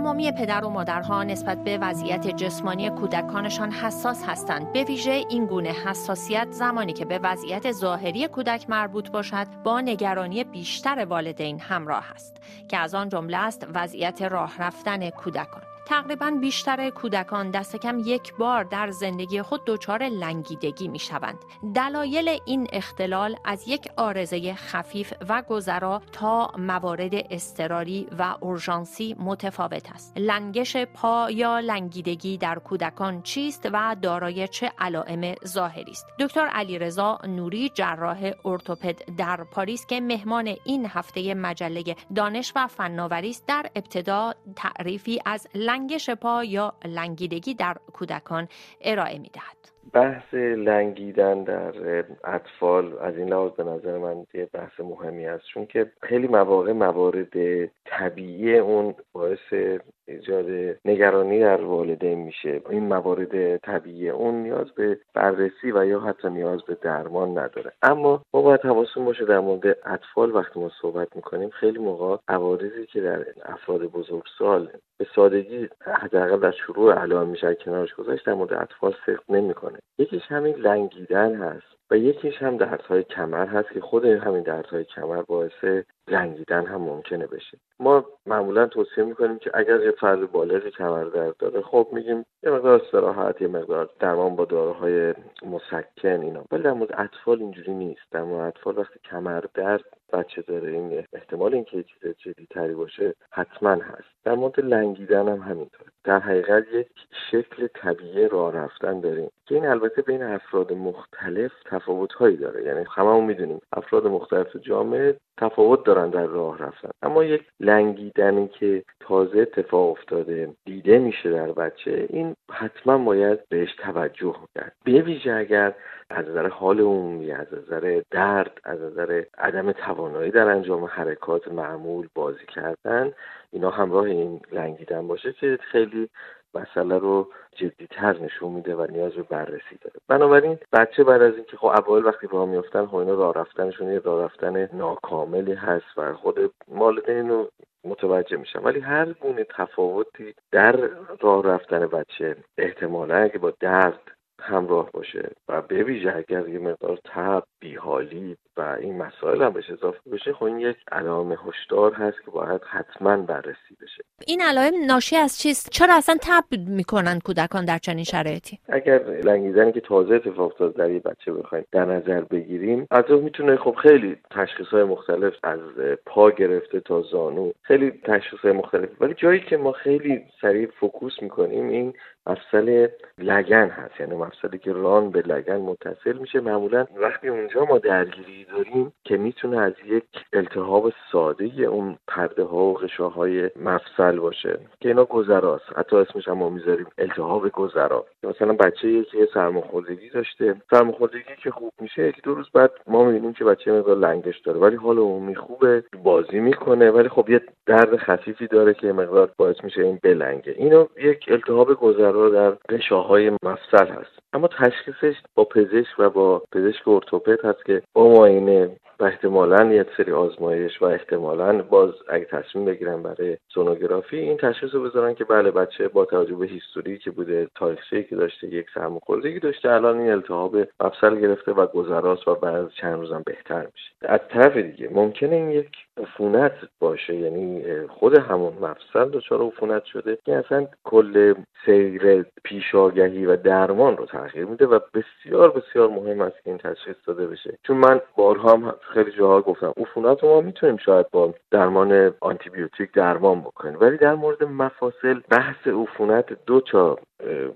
تمامی پدر و مادرها نسبت به وضعیت جسمانی کودکانشان حساس هستند. به ویژه این گونه حساسیت زمانی که به وضعیت ظاهری کودک مربوط باشد با نگرانی بیشتر والدین همراه است که از آن جمله است وضعیت راه رفتن کودکان. تقریبا بیشتر کودکان دست کم یک بار در زندگی خود دچار لنگیدگی می شوند. دلایل این اختلال از یک آرزه خفیف و گذرا تا موارد استراری و اورژانسی متفاوت است. لنگش پا یا لنگیدگی در کودکان چیست و دارای چه علائم ظاهری است؟ دکتر علیرضا نوری جراح ارتوپد در پاریس که مهمان این هفته مجله دانش و فناوری است در ابتدا تعریفی از لنگ لنگش پا یا لنگیدگی در کودکان ارائه می دهد. بحث لنگیدن در اطفال از این لحاظ به نظر من یه بحث مهمی است. چون که خیلی مواقع موارد طبیعی اون باعث ایجاد نگرانی در والدین میشه. این موارد طبیعی اون نیاز به بررسی و یا حتی نیاز به درمان نداره. اما ما باید حواسمون باشه در مورد اطفال وقتی ما صحبت می‌کنیم خیلی موقع عوارضی که در افراد بزرگسال به سادگی حداقل در شروع علائم میشه کنارش گذاشت در مورد اطفال صدق نمی‌کنه. یکیش همین لنگیدن هست و یکیش هم دردهای کمر هست که خود همین دردهای کمر باعث لنگیدن هم ممکنه بشه. ما معمولا توصیه می‌کنیم که اگر یه فرد بالغی کمر درد داره خب میگیم یه مقدار استراحت یه مقدار درمان با داروهای مسکن اینا. ولی در مورد اطفال اینجوری نیست. در مورد اطفال وقتی کمر درد بچه داره. این احتمال اینکه یه چیز جدی تری باشه حتما هست. در مورد لنگیدن هم همینطور. در حقیقت یک شکل طبیعی راه رفتن داریم. که این البته بین افراد مختلف تفاوت هایی داره. یعنی هممون می‌دونیم افراد مختلف جامعه تفاوت دارن در راه رفتن. اما یک لنگیدنی که تازه اتفاق افتاده دیده میشه در بچه این حتما باید بهش توجه کرد. به ویژه اگر از نظر حال عمومی از نظر درد از نظر عدم توانایی در انجام حرکات معمول بازی کردن اینا همراه این لنگیدن باشه که خیلی مسئله رو جدیتر نشون میده و نیاز به بررسی داره. بنابراین بچه بعد از اینکه خب اول وقتی راه میافتن خب اینا راه رفتنشون یه راه رفتن ناکاملی هست و خود والدین رو متوجه میشن. ولی هر گونه تفاوتی در راه رفتن بچه احتمالا اگه با درد همراه باشه و به ویژه اگر یه مقدار تب بیحالی و این مسائل هم بهش اضافه بشه خب این یک علائم هشدار هست که باید حتما بررسی بشه. این علائم ناشی از چیست؟ چرا اصلا تب می‌کنن کودکان در چنین شرایطی؟ اگر لنگیدنی که تازه اتفاق افتاد در یه بچه بخوایم در نظر بگیریم از می‌تونه خب خیلی تشخیص های مختلف از پا گرفته تا زانو خیلی تشخیص های مختلف. ولی جایی که ما خیلی سریع فوکوس می‌کنیم این مفصل لگن هست. یعنی مفصلی که ران به لگن متصل میشه. معمولا وقتی اونجا ما درگیری داریم که می‌تونه از یک التهاب ساده اون پرده ها و غشاهای مفصل باشه که اینا گذراست حتی اسمش هم ما می‌ذاریم التهاب گذرا. مثلا بچه که سرماخوردگی داشته. سرماخوردگی که خوب میشه یکی دو روز بعد ما می‌بینیم که بچه مقدار لنگش داره. ولی حال عمومی خوبه بازی می‌کنه. ولی خب یه درد خفیفی داره که مقدار باعث میشه این بلنگه. اینو یک التهاب گذرا در غشاهای مفصل هست. اما تشخیصش با پزشک و با پزشک ارتوپد هست که با معاینه و احتمالا یک سری آزمایش و احتمالا باز اگه تصمیم بگیرن برای سونوگرافی این تشخیص رو بذارن که بله بچه با توجه به هیستوری که بوده تاریخچه‌ای که داشته یک سرماخوردگی داشته الان این التهاب مفصل گرفته و گذراست و بعد چند روزم بهتر میشه. از طرف دیگه ممکنه این یک عفونت باشه یعنی خود همون مفصل دچار عفونت شده که اصلا کل سیر پیشاگهی و درمان رو تغییر میده و بسیار بسیار مهم است که این تشخیص داده بشه. چون من بارها هم خیلی جاها گفتم عفونت ما می‌تونیم شاید با درمان آنتیبیوتیک درمان بکنیم. ولی در مورد مفاصل بحث عفونت دو تا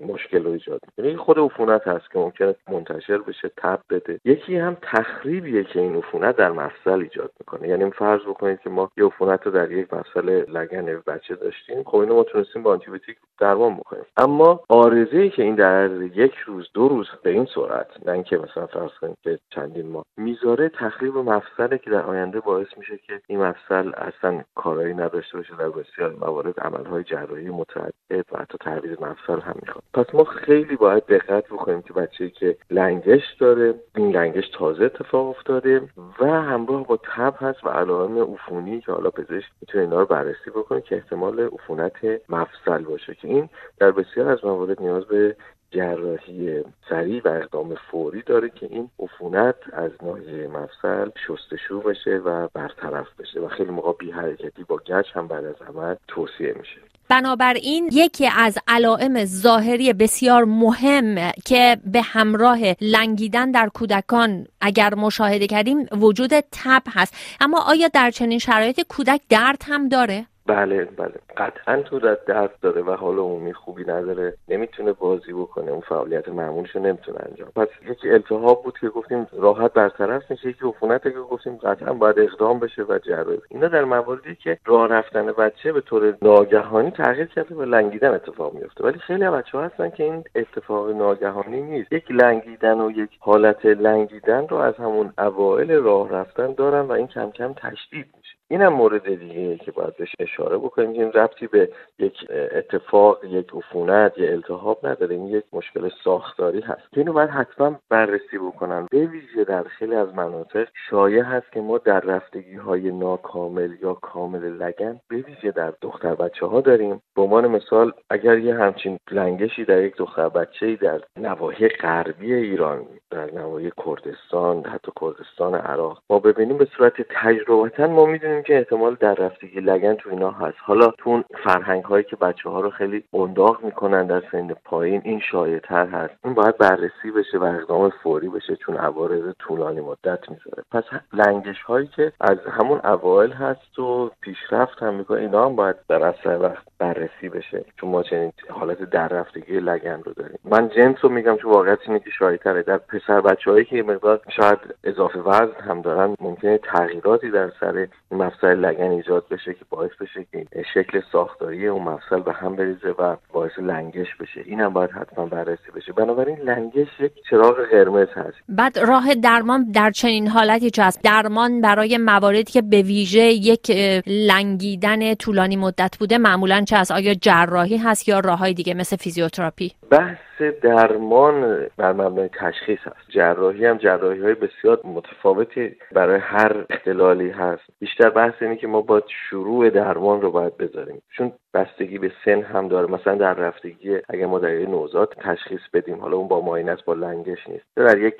مشکل رو ایجاد می‌کنه. خود عفونت هست که ممکنه منتشر بشه تب بده. یکی هم تخریبیه که این عفونت در مفصل ایجاد می‌کنه. یعنی فرض بکنید که ما یه عفونت رو در یک مفصل لگن بچه داشتیم. خب اینو ما تونستیم با آنتیبیوتیک درمان بکنیم. اما آرزه که این در یک روز دو روز به این سرعت نه اینکه مثلا فرض کنید که چندین ماه می‌ذاره تخریب مفصله که در آینده باعث میشه که این مفصل اصلا کارایی نداشته باشه در بسیار موارد عملهای جراحی متعدد و حتی تعویض مفصل هم می‌خواد. پس ما خیلی باید دقت بکنیم که بچه که لنگش داره این لنگش تازه اتفاق افتاده و همراه با تب هست و علائم عفونی که حالا پزشک می‌تونه اینا رو بررسی بکنه که احتمال عفونت مفصل باشه که این در بسیار از موارد نیاز به جراحی سریع و اقدام فوری داره که این عفونت از ناحیه مفصل شستشو بشه و برطرف بشه و خیلی موقع بی حرکتی با گچ هم بعد از عمل توصیه میشه بنابراین یکی از علائم ظاهری بسیار مهم که به همراه لنگیدن در کودکان اگر مشاهده کردیم وجود تب هست اما آیا در چنین شرایط کودک درد هم داره؟ بله بله. قطعا تو درد داره و حال عمومی خوبی نداره. نمی‌تونه بازی بکنه. اون فعالیت معمولش نمی‌تونه انجام پس یکی التهاب بود که گفتیم راحت برطرف میشه. یکی عفونته که گفتیم قطعا باید اقدام بشه و جراحی. اینا در مواردی که راه رفتن بچه به طور ناگهانی تغییر کرده و لنگیدن اتفاق میفته ولی خیلی بچه ها هستن که این اتفاق ناگهانی نیست. یک لنگیدن و یک حالت لنگیدن رو از همون اوایل راه رفتن دارن و این کم کم تشدید میشه. اینم مورد دیگه که باید بهش اشاره بکنیم این ربطی به یک اتفاق یک عفونت یا التهاب نداره. این یک مشکل ساختاری هست. اینو باید حتما بررسی بکنن. به ویژه در خیلی از مناطق شایع هست که ما در رفتگی های ناکامل یا کامل لگن به ویژه در دختر بچه ها داریم. به عنوان مثال اگر یه همچین لنگشی در یک دختر بچه در نواحی غربی ایران در نواحی کردستان حتی کردستان عراق ما ببینیم به صورت تجربتا ما می‌دونیم که احتمال در رفتگی لگن تو اینا هست. حالا تو اون فرهنگ هایی که بچه ها رو خیلی انداغ می‌کنن در سن پایین این شایع تر هست. این باید بررسی بشه و اقدام فوری بشه چون عوارض طولانی مدت می‌ذاره. پس لنگش هایی که از همون اوایل هست و پیشرفت هم می‌کنه اینا هم باید در اصل وقت بررسی بشه. چون ما چنین حالت در رفتگی لگن رو داریم. من جنس رو میگم چون واقعیت اینه که تره در پسر بچه هایی که مقدار شاید اضافه وزن هم دارن ممکنه تغییراتی در سر مفصل لگن ایجاد بشه که باعث بشه که شکل ساختاری اون مفصل به هم بریزه و باعث لنگش بشه. این هم باید حتما بررسی بشه. بنابراین لنگش یک چراغ قرمز هست. بعد راه درمان در چنین حالتی چه هست درمان برای مواردی که به ویژه یک لنگیدن طولانی مدت بوده معمولا چه هست آیا جراحی هست یا راههای دیگه مثل فیزیوتراپی؟ بحث درمان بر مبنای تشخیص هست. جراحی هم جراحی های بسیار متفاوتی برای هر اختلالی هست. بیشتر بحث اینه که ما باید شروع درمان رو باید بذاریم. چون بستگی به سن هم داره. مثلا در رفتگی اگر ما در نوزاد تشخیص بدیم. حالا اون با ماینت با لنگش نیست. در یک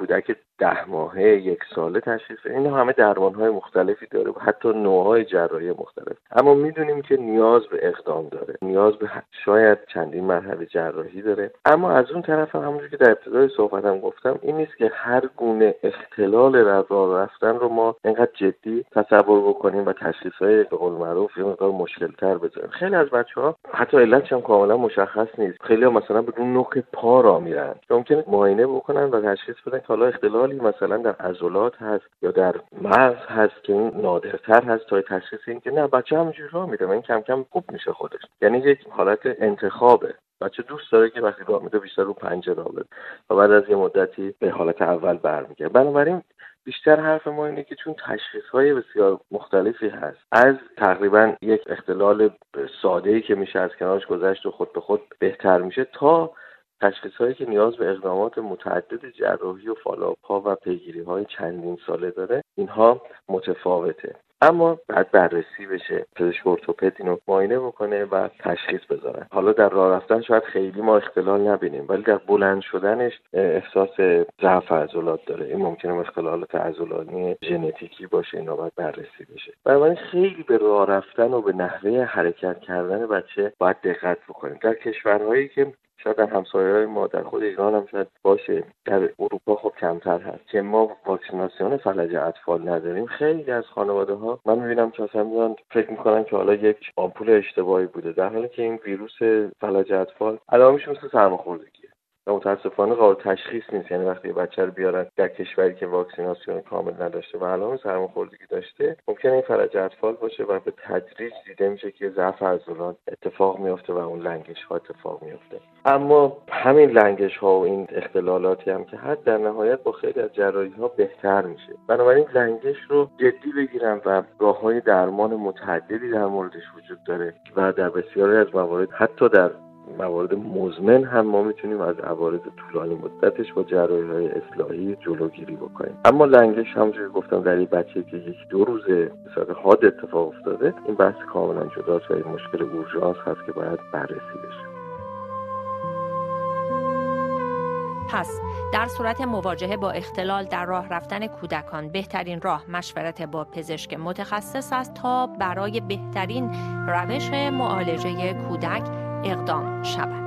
کودک ده ماهه یک ساله تشخیص این همه درمان های مختلفی داره و حتی نوعهای جراحی مختلف. اما می‌دونیم که نیاز به اقدام داره نیاز به شاید چندین مرحله جراحی داره. اما از اون طرف هم همونجور که در ابتدای صحبتم گفتم این نیست که هر گونه اختلال راه رفتن رو ما اینقدر جدی تصور بکنیم و تشخیص های به قول معروف یه مقدار مشکل تر بذاریم. خیلی از بچه ها حتی علتش هم کاملا مشخص نیست. خیلی ها مثلا بدون نوک پا را میرن. ممکنه معاینه بکنن و تشخیص بدن حالا اختلالی مثلا در عضلات هست یا در مغز هست که این نادرتر هست تا تشخیص این که نه بچه همینجوری راه میره و این کم کم خوب میشه خودش. یعنی یک حالت انتخابه. بچه دوست داره که وقتی راه میده بیشتر رو پنجه راه بده و بعد از یه مدتی به حالت اول برمیگرده. بنابراین بیشتر حرف ما اینه که چون تشخیص های بسیار مختلفی هست از تقریبا یک اختلال ساده که میشه از کنارش گذشت و خود به خود بهتر میشه تا تشخیص هایی که نیاز به اقدامات متعدد جراحی و فالوآپ ها و پیگیری های چندین ساله داره اینها متفاوته. اما بعد بررسی بشه پزشک ارتوپد اینو معاینه بکنه و تشخیص بذاره. حالا در راه رفتن شاید خیلی ما اختلال نبینیم ولی در بلند شدنش احساس ضعف عضلات داره. این ممکنه اختلالات عضلانی ژنتیکی باشه اینا باید بررسی بشه. بنابراین خیلی به راه رفتن و به نحوه حرکت کردن بچه باید دقت بکنیم. در کشورهایی که شاید در همسایه ما در خود ایران هم شاید باشه. در اروپا خب کمتر هست. که ما واکسیناسیون فلج اطفال نداریم. خیلی از خانواده ها من می‌بینم که اصلا میان فکر می‌کنن که حالا یک آمپول اشتباهی بوده. در حالی که این ویروس فلج اطفال علائمش مثل سرماخوردگی. و متاسفانه قابل تشخیص نیست. یعنی وقتی بچه رو بیارن در کشوری که واکسیناسیون کامل نداشته و علائم سرماخوردگی داشته ممکنه این فلج اطفال باشه و به تدریج دیده میشه که ضعف عضلات اتفاق میفته و اون لنگش ها اتفاق میفته اما همین لنگش ها و این اختلالاتی هم که حد در نهایت با خیلی از جراحی ها بهتر میشه. بنابراین لنگش رو جدی بگیرن و راه های درمان متعددی در موردش وجود داره و در بسیاری از موارد حتی در موارد مزمن هم ما می‌تونیم از عوارض طولانی مدتش با جراحی های اصلاحی جلوگیری بکنیم. اما لنگش همونجوری گفتم در بچه که یک دو روزه مثلا حاد اتفاق افتاده این بحث کاملا جداست و این مشکل اورژانس هست که باید بررسی بشه. پس در صورت مواجهه با اختلال در راه رفتن کودکان بهترین راه مشورت با پزشک متخصص است تا برای بهترین روش معالجه کودک اقدام شود.